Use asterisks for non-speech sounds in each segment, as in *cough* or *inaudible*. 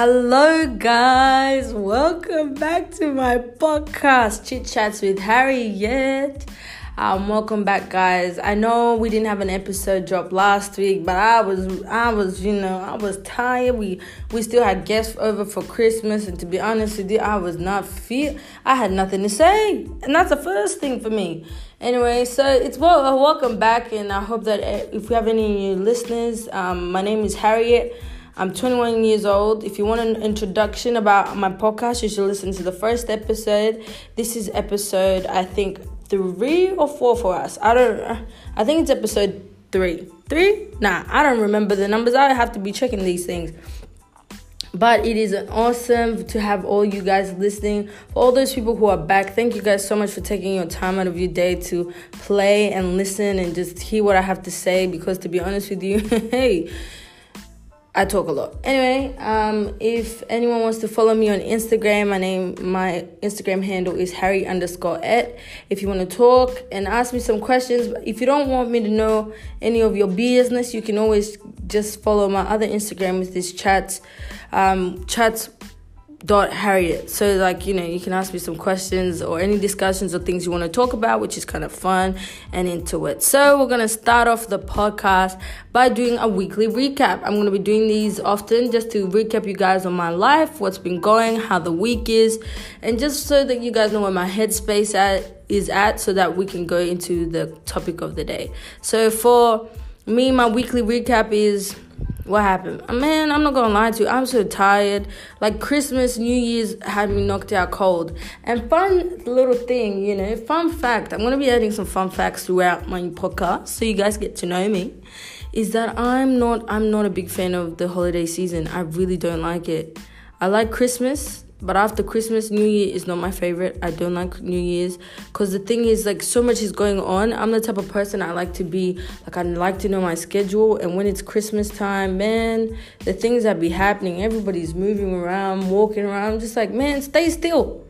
Hello, guys. Welcome back to my podcast, Chit Chats with Harriet. Um, welcome back, guys. I know we didn't have an episode drop last week, but I was, I was, you know, I was tired. We, we still had guests over for Christmas, and to be honest with you, I was not feel. I had nothing to say, and that's the first thing for me. Anyway, so it's well, uh, welcome back, and I hope that uh, if we have any new listeners, um, my name is Harriet. I'm 21 years old. If you want an introduction about my podcast, you should listen to the first episode. This is episode, I think, three or four for us. I don't. I think it's episode three. Three? Nah, I don't remember the numbers. I have to be checking these things. But it is awesome to have all you guys listening. For all those people who are back, thank you guys so much for taking your time out of your day to play and listen and just hear what I have to say. Because to be honest with you, *laughs* hey, I talk a lot. Anyway, um, if anyone wants to follow me on Instagram, my name, my Instagram handle is Harry underscore et. If you want to talk and ask me some questions, if you don't want me to know any of your business, you can always just follow my other Instagram with this chats, um, chats dot harriet. So like you know you can ask me some questions or any discussions or things you want to talk about which is kind of fun and into it. So we're going to start off the podcast by doing a weekly recap. I'm going to be doing these often just to recap you guys on my life what's been going how the week is and just so that you guys know where my headspace at is at so that we can go into the topic of the day. So for me my weekly recap is what happened? Man, I'm not gonna lie to you. I'm so tired. Like Christmas, New Year's had me knocked out cold. And fun little thing, you know, fun fact. I'm gonna be adding some fun facts throughout my podcast, so you guys get to know me. Is that I'm not I'm not a big fan of the holiday season. I really don't like it. I like Christmas. But after Christmas, New Year is not my favorite. I don't like New Year's because the thing is, like, so much is going on. I'm the type of person I like to be, like, I like to know my schedule. And when it's Christmas time, man, the things that be happening, everybody's moving around, walking around. I'm just like, man, stay still.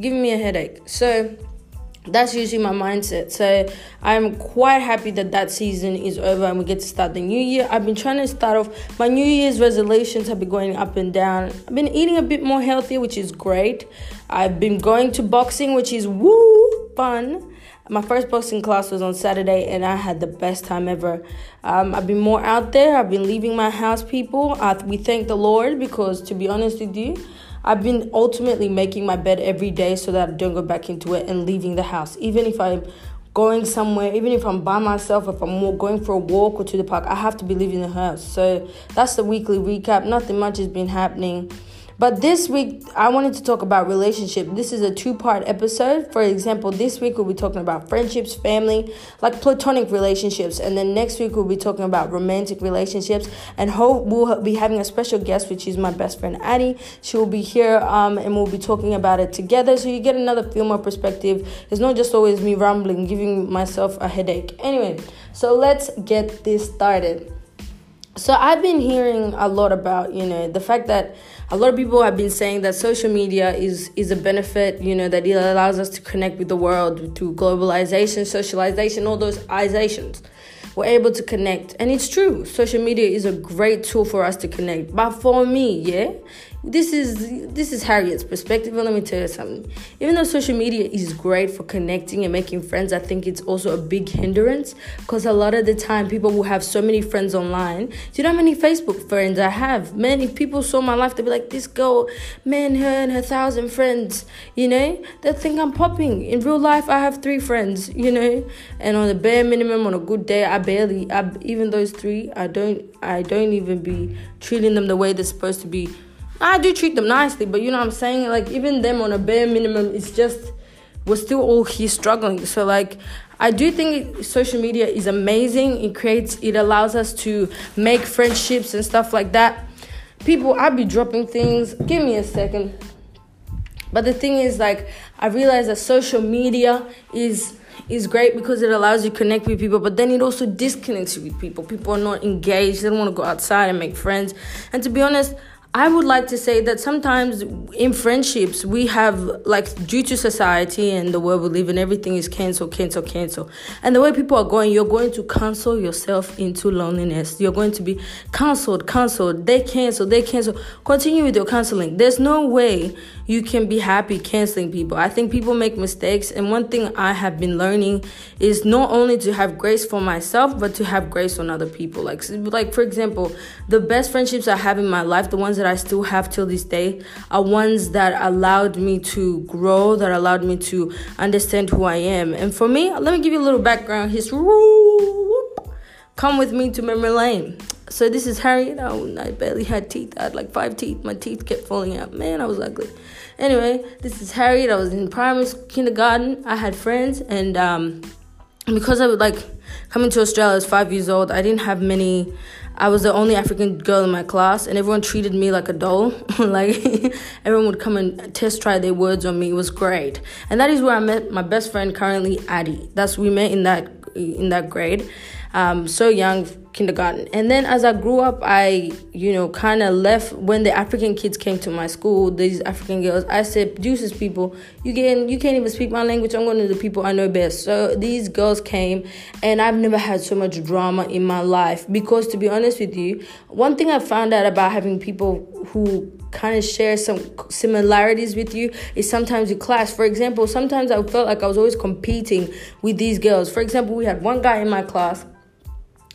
Giving me a headache. So, that's usually my mindset. So I'm quite happy that that season is over and we get to start the new year. I've been trying to start off my New Year's resolutions have been going up and down. I've been eating a bit more healthy, which is great. I've been going to boxing, which is woo fun. My first boxing class was on Saturday, and I had the best time ever. Um, I've been more out there. I've been leaving my house, people. Uh, we thank the Lord because, to be honest with you, I've been ultimately making my bed every day so that I don't go back into it and leaving the house. Even if I'm going somewhere, even if I'm by myself, if I'm going for a walk or to the park, I have to be leaving the house. So that's the weekly recap. Nothing much has been happening. But this week, I wanted to talk about relationship. This is a two-part episode. For example, this week we'll be talking about friendships, family, like platonic relationships, and then next week we'll be talking about romantic relationships. And hope we'll be having a special guest, which is my best friend Addie. She will be here, um, and we'll be talking about it together, so you get another feel more perspective. It's not just always me rambling, giving myself a headache. Anyway, so let's get this started. So I've been hearing a lot about, you know, the fact that a lot of people have been saying that social media is is a benefit you know that it allows us to connect with the world through globalization socialization all those izations we're able to connect and it's true social media is a great tool for us to connect but for me yeah this is this is Harriet's perspective. And let me tell you something. Even though social media is great for connecting and making friends, I think it's also a big hindrance because a lot of the time people will have so many friends online. Do you know how many Facebook friends I have? Man, if people saw my life, they'd be like, "This girl, man, her and her thousand friends." You know, they think I'm popping. In real life, I have three friends. You know, and on the bare minimum, on a good day, I barely. I, even those three, I don't. I don't even be treating them the way they're supposed to be I do treat them nicely, but you know what I'm saying? Like, even them on a bare minimum, it's just, we're still all here struggling. So, like, I do think social media is amazing. It creates, it allows us to make friendships and stuff like that. People, I'll be dropping things. Give me a second. But the thing is, like, I realize that social media is is great because it allows you to connect with people, but then it also disconnects you with people. People are not engaged, they don't want to go outside and make friends. And to be honest, I would like to say that sometimes in friendships we have like due to society and the world we live in, everything is cancel, cancel, cancel. And the way people are going, you're going to cancel yourself into loneliness. You're going to be cancelled, cancelled. They cancel, they cancel. Continue with your canceling. There's no way you can be happy canceling people. I think people make mistakes, and one thing I have been learning is not only to have grace for myself, but to have grace on other people. Like, like for example, the best friendships I have in my life, the ones that I still have till this day, are ones that allowed me to grow, that allowed me to understand who I am. And for me, let me give you a little background history. Come with me to memory lane. So this is Harriet. I barely had teeth. I had like five teeth. My teeth kept falling out. Man, I was ugly. Anyway, this is Harriet. I was in primary kindergarten. I had friends, and um, because I would like coming to Australia, I was five years old. I didn't have many. I was the only African girl in my class, and everyone treated me like a doll. *laughs* like *laughs* everyone would come and test try their words on me. It was great, and that is where I met my best friend currently, Addie. That's we met in that in that grade. Um, so young, kindergarten. And then as I grew up, I, you know, kind of left when the African kids came to my school, these African girls. I said, producers people, you can you can't even speak my language. I'm going to the people I know best. So these girls came and I've never had so much drama in my life because to be honest with you, one thing I found out about having people who kind of share some similarities with you is sometimes you clash. For example, sometimes I felt like I was always competing with these girls. For example, we had one guy in my class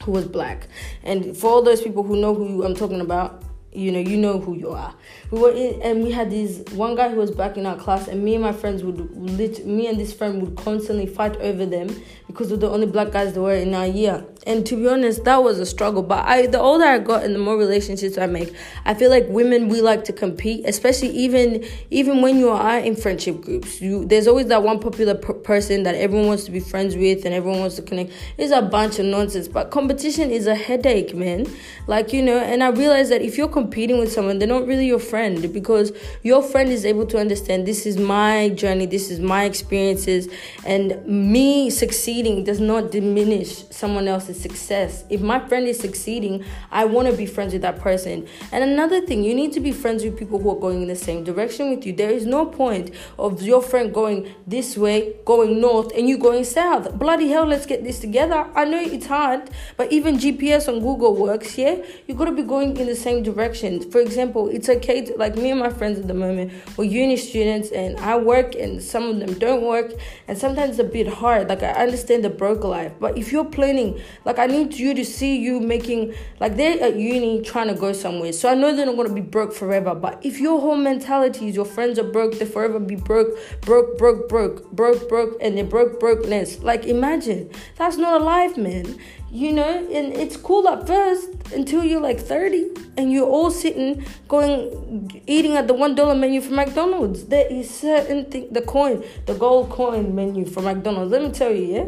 who was black. And for all those people who know who I'm talking about, you know, you know who you are. We were in, and we had this one guy who was back in our class, and me and my friends would, lit, me and this friend would constantly fight over them because we're the only black guys that were in our year. And to be honest, that was a struggle. But I, the older I got and the more relationships I make, I feel like women we like to compete, especially even even when you are in friendship groups. You there's always that one popular per- person that everyone wants to be friends with and everyone wants to connect. It's a bunch of nonsense. But competition is a headache, man. Like you know, and I realize that if you're competing with someone, they're not really your friend because your friend is able to understand this is my journey, this is my experiences, and me succeeding does not diminish someone else's success. If my friend is succeeding, I want to be friends with that person. And another thing, you need to be friends with people who are going in the same direction with you. There is no point of your friend going this way, going north, and you going south. Bloody hell, let's get this together. I know it's hard, but even GPS on Google works, yeah? You gotta be going in the same direction. For example, it's okay to, like me and my friends at the moment, we're uni students, and I work, and some of them don't work, and sometimes it's a bit hard. Like, I understand the broke life, but if you're planning, like, I need you to see you making, like, they're at uni trying to go somewhere. So I know they're not going to be broke forever. But if your whole mentality is your friends are broke, they forever be broke, broke, broke, broke, broke, broke, and they broke, brokeness. Like, imagine. That's not a life, man. You know, and it's cool at first until you're like 30 and you're all sitting going eating at the one dollar menu for McDonald's. There is certain thing the coin, the gold coin menu for McDonald's. Let me tell you, yeah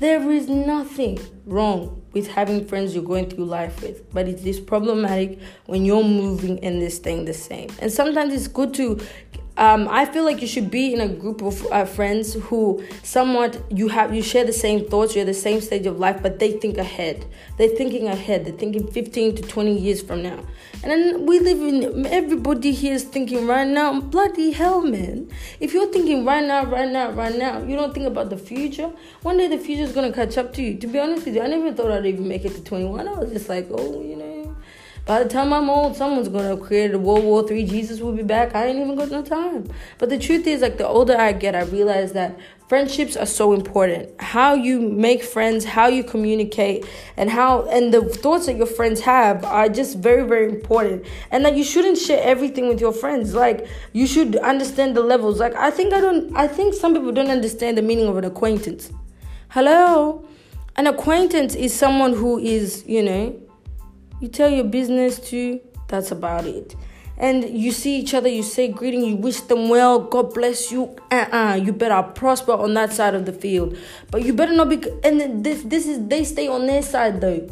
there is nothing wrong with having friends you're going through life with, but it is problematic when you're moving and they're staying the same. And sometimes it's good to um, I feel like you should be in a group of uh, friends who somewhat you have you share the same thoughts, you're the same stage of life, but they think ahead. They're thinking ahead. They're thinking 15 to 20 years from now. And then we live in everybody here is thinking right now. Bloody hell, man! If you're thinking right now, right now, right now, you don't think about the future. One day the future is gonna catch up to you. To be honest with you, I never thought I'd even make it to 21. I was just like, oh, you know by the time I'm old, someone's gonna create a World War Three. Jesus will be back. I ain't even got no time. But the truth is, like the older I get, I realize that friendships are so important. How you make friends, how you communicate, and how and the thoughts that your friends have are just very, very important. And that you shouldn't share everything with your friends. Like you should understand the levels. Like I think I don't. I think some people don't understand the meaning of an acquaintance. Hello. An acquaintance is someone who is, you know, you tell your business to, that's about it. And you see each other, you say greeting, you wish them well, God bless you. Uh-uh, you better prosper on that side of the field. But you better not be and this this is they stay on their side though.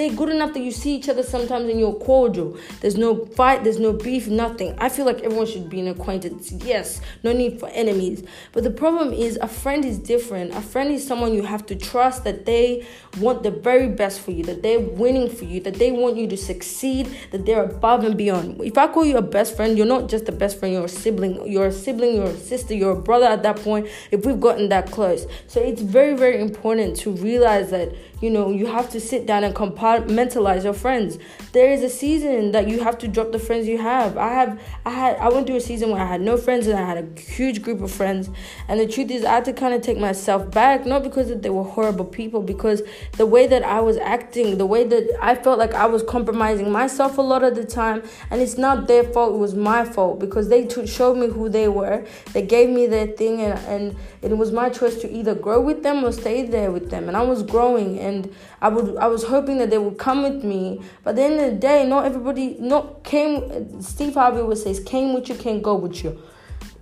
They're good enough that you see each other sometimes and you're cordial. There's no fight, there's no beef, nothing. I feel like everyone should be an acquaintance. Yes, no need for enemies. But the problem is a friend is different. A friend is someone you have to trust that they want the very best for you, that they're winning for you, that they want you to succeed, that they're above and beyond. If I call you a best friend, you're not just a best friend, you're a sibling. You're a sibling, you're a sister, you're a brother at that point if we've gotten that close. So it's very, very important to realize that you know you have to sit down and compartmentalize your friends. There is a season that you have to drop the friends you have. I have i had i went through a season where i had no friends and i had a huge group of friends. And the truth is i had to kind of take myself back not because they were horrible people because the way that i was acting the way that i felt like i was compromising myself a lot of the time and it's not their fault it was my fault because they t- showed me who they were. They gave me their thing and, and it was my choice to either grow with them or stay there with them. And i was growing and I would I was hoping that they would come with me. But at the end of the day, not everybody not came. Steve Harvey would say, "Came with you, can't go with you."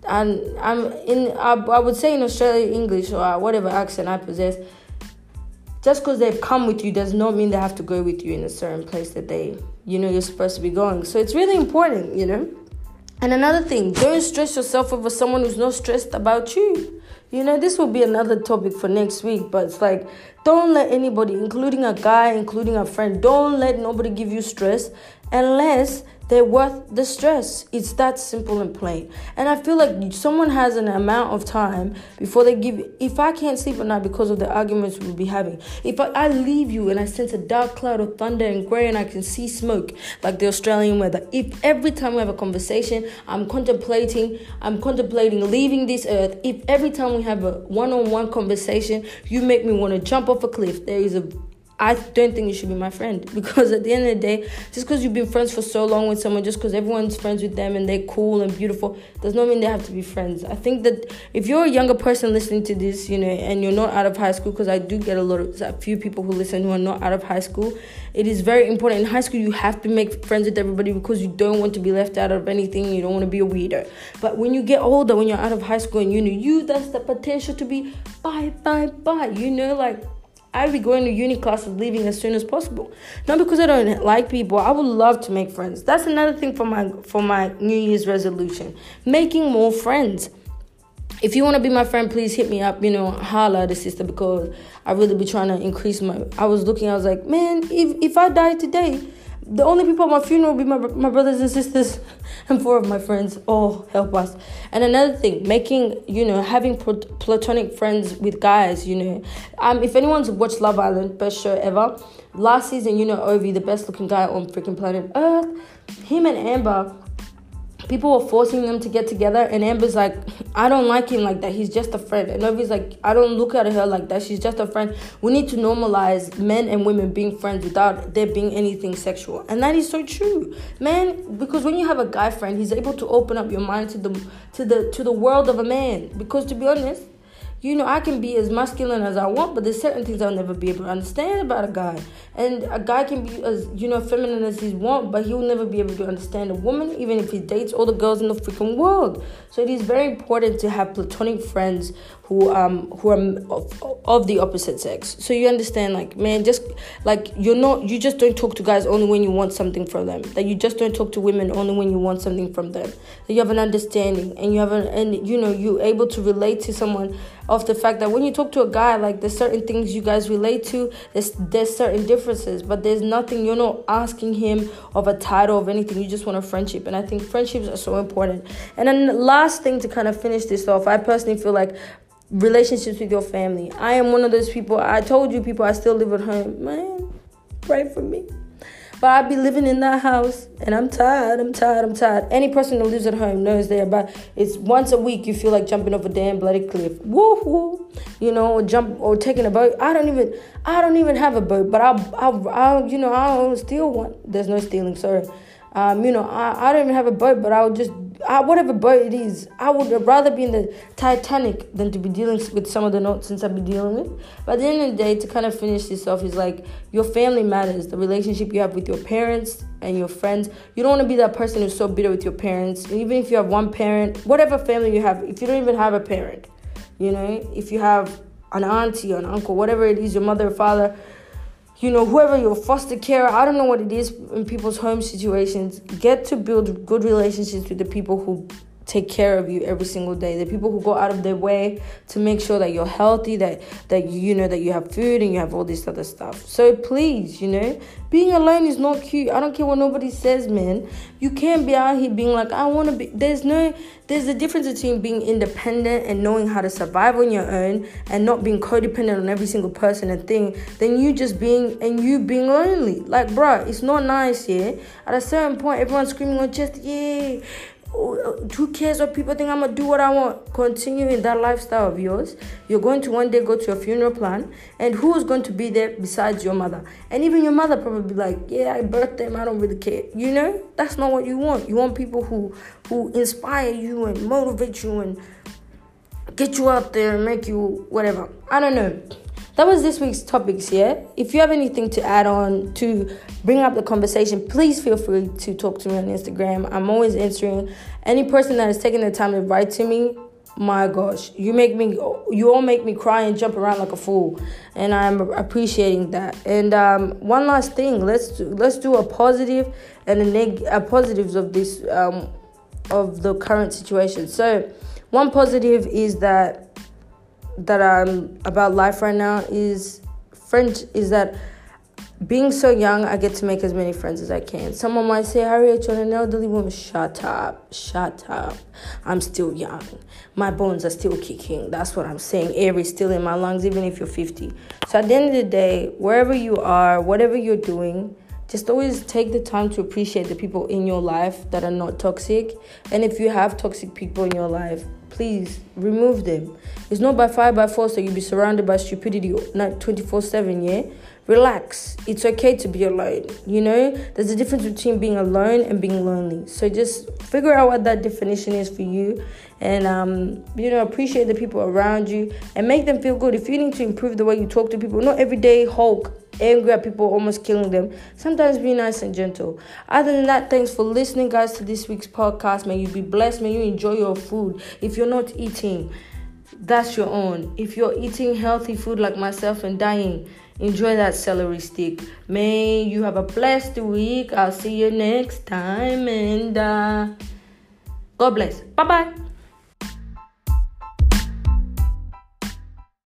And I'm in. I, I would say in Australia English or whatever accent I possess. Just because they've come with you does not mean they have to go with you in a certain place that they, you know, you're supposed to be going. So it's really important, you know. And another thing, don't stress yourself over someone who's not stressed about you. You know, this will be another topic for next week, but it's like, don't let anybody, including a guy, including a friend, don't let nobody give you stress unless they're worth the stress. It's that simple and plain. And I feel like someone has an amount of time before they give. If I can't sleep at night because of the arguments we'll be having, if I, I leave you and I sense a dark cloud of thunder and gray and I can see smoke like the Australian weather, if every time we have a conversation, I'm contemplating, I'm contemplating leaving this earth. If every time we have a one-on-one conversation, you make me want to jump off a cliff, there is a I don't think you should be my friend because at the end of the day, just because you've been friends for so long with someone, just because everyone's friends with them and they're cool and beautiful, does not mean they have to be friends. I think that if you're a younger person listening to this, you know, and you're not out of high school, because I do get a lot of a few people who listen who are not out of high school, it is very important. In high school, you have to make friends with everybody because you don't want to be left out of anything. You don't want to be a weirdo. But when you get older, when you're out of high school and you know you, that's the potential to be bye bye bye. You know, like I'd be going to uni classes leaving as soon as possible. Not because I don't like people. I would love to make friends. That's another thing for my for my New Year's resolution. Making more friends. If you want to be my friend, please hit me up, you know, holla the sister because I really be trying to increase my I was looking, I was like, man, if if I die today, the only people at my funeral will be my, my brothers and sisters *laughs* and four of my friends. Oh, help us. And another thing, making, you know, having platonic friends with guys, you know. Um, if anyone's watched Love Island, best show ever, last season, you know, Ovie, the best looking guy on freaking planet Earth, him and Amber people were forcing them to get together and amber's like i don't like him like that. He's just a friend. And nobody's like i don't look at her like that. She's just a friend. We need to normalize men and women being friends without there being anything sexual. And that is so true. Man because when you have a guy friend he's able to open up your mind to the to the to the world of a man. Because to be honest you know, I can be as masculine as I want, but there's certain things I'll never be able to understand about a guy. And a guy can be as, you know, feminine as he want, but he'll never be able to understand a woman, even if he dates all the girls in the freaking world. So it is very important to have platonic friends who um who are of, of the opposite sex. So you understand, like, man, just like you're not, you just don't talk to guys only when you want something from them. That you just don't talk to women only when you want something from them. That you have an understanding and you have an, and you know, you're able to relate to someone of the fact that when you talk to a guy, like there's certain things you guys relate to, there's there's certain differences, but there's nothing you're not asking him of a title of anything. You just want a friendship, and I think friendships are so important. And then the last thing to kind of finish this off, I personally feel like relationships with your family. I am one of those people. I told you people I still live at home. Man, pray for me. But I'd be living in that house and I'm tired, I'm tired, I'm tired. Any person that lives at home knows they're about it's once a week you feel like jumping off a damn bloody cliff. Woo hoo. You know, or jump or taking a boat. I don't even I don't even have a boat, but I'll I'll, I'll you know, I'll steal one. There's no stealing, sorry. Um, you know, I, I don't even have a boat, but I'll just, I, whatever boat it is, I would rather be in the Titanic than to be dealing with some of the nonsense I've been dealing with. But at the end of the day, to kind of finish this off, is like your family matters. The relationship you have with your parents and your friends. You don't want to be that person who's so bitter with your parents. Even if you have one parent, whatever family you have, if you don't even have a parent, you know, if you have an auntie or an uncle, whatever it is, your mother or father, you know, whoever your foster care, I don't know what it is in people's home situations, get to build good relationships with the people who take care of you every single day. The people who go out of their way to make sure that you're healthy, that that you know that you have food and you have all this other stuff. So please, you know, being alone is not cute. I don't care what nobody says, man. You can't be out here being like, I want to be. There's no, there's a difference between being independent and knowing how to survive on your own and not being codependent on every single person and thing. Than you just being and you being lonely. Like, bruh, it's not nice, yeah. At a certain point, everyone's screaming oh, on chest, yeah who cares what people think? I'm gonna do what I want. Continue in that lifestyle of yours. You're going to one day go to a funeral plan, and who's going to be there besides your mother? And even your mother probably like, yeah, I birthed them. I don't really care. You know, that's not what you want. You want people who who inspire you and motivate you and get you out there and make you whatever. I don't know that was this week's topics yeah? If you have anything to add on to bring up the conversation please feel free to talk to me on instagram. I'm always answering. Any person that has taken the time to write to me my gosh you make me you all make me cry and jump around like a fool. And i'm appreciating that. And um, one last thing let's do, let's do a positive and a neg a positives of this um, of the current situation. So one positive is that that I'm about life right now is French is that being so young, I get to make as many friends as I can. Someone might say, Harriet, you're an elderly woman. Shut up. Shut up. I'm still young. My bones are still kicking. That's what I'm saying. Air is still in my lungs, even if you're 50. So at the end of the day, wherever you are, whatever you're doing, just always take the time to appreciate the people in your life that are not toxic. And if you have toxic people in your life, please remove them. It's not by fire by force that you'll be surrounded by stupidity not 24 7, yeah? Relax. It's okay to be alone. You know, there's a difference between being alone and being lonely. So just figure out what that definition is for you and, um, you know, appreciate the people around you and make them feel good. If you need to improve the way you talk to people, not every day Hulk angry at people almost killing them. Sometimes be nice and gentle. Other than that, thanks for listening, guys, to this week's podcast. May you be blessed. May you enjoy your food. If you're not eating, that's your own. If you're eating healthy food like myself and dying, enjoy that celery stick. May you have a blessed week. I'll see you next time and uh, God bless. Bye bye.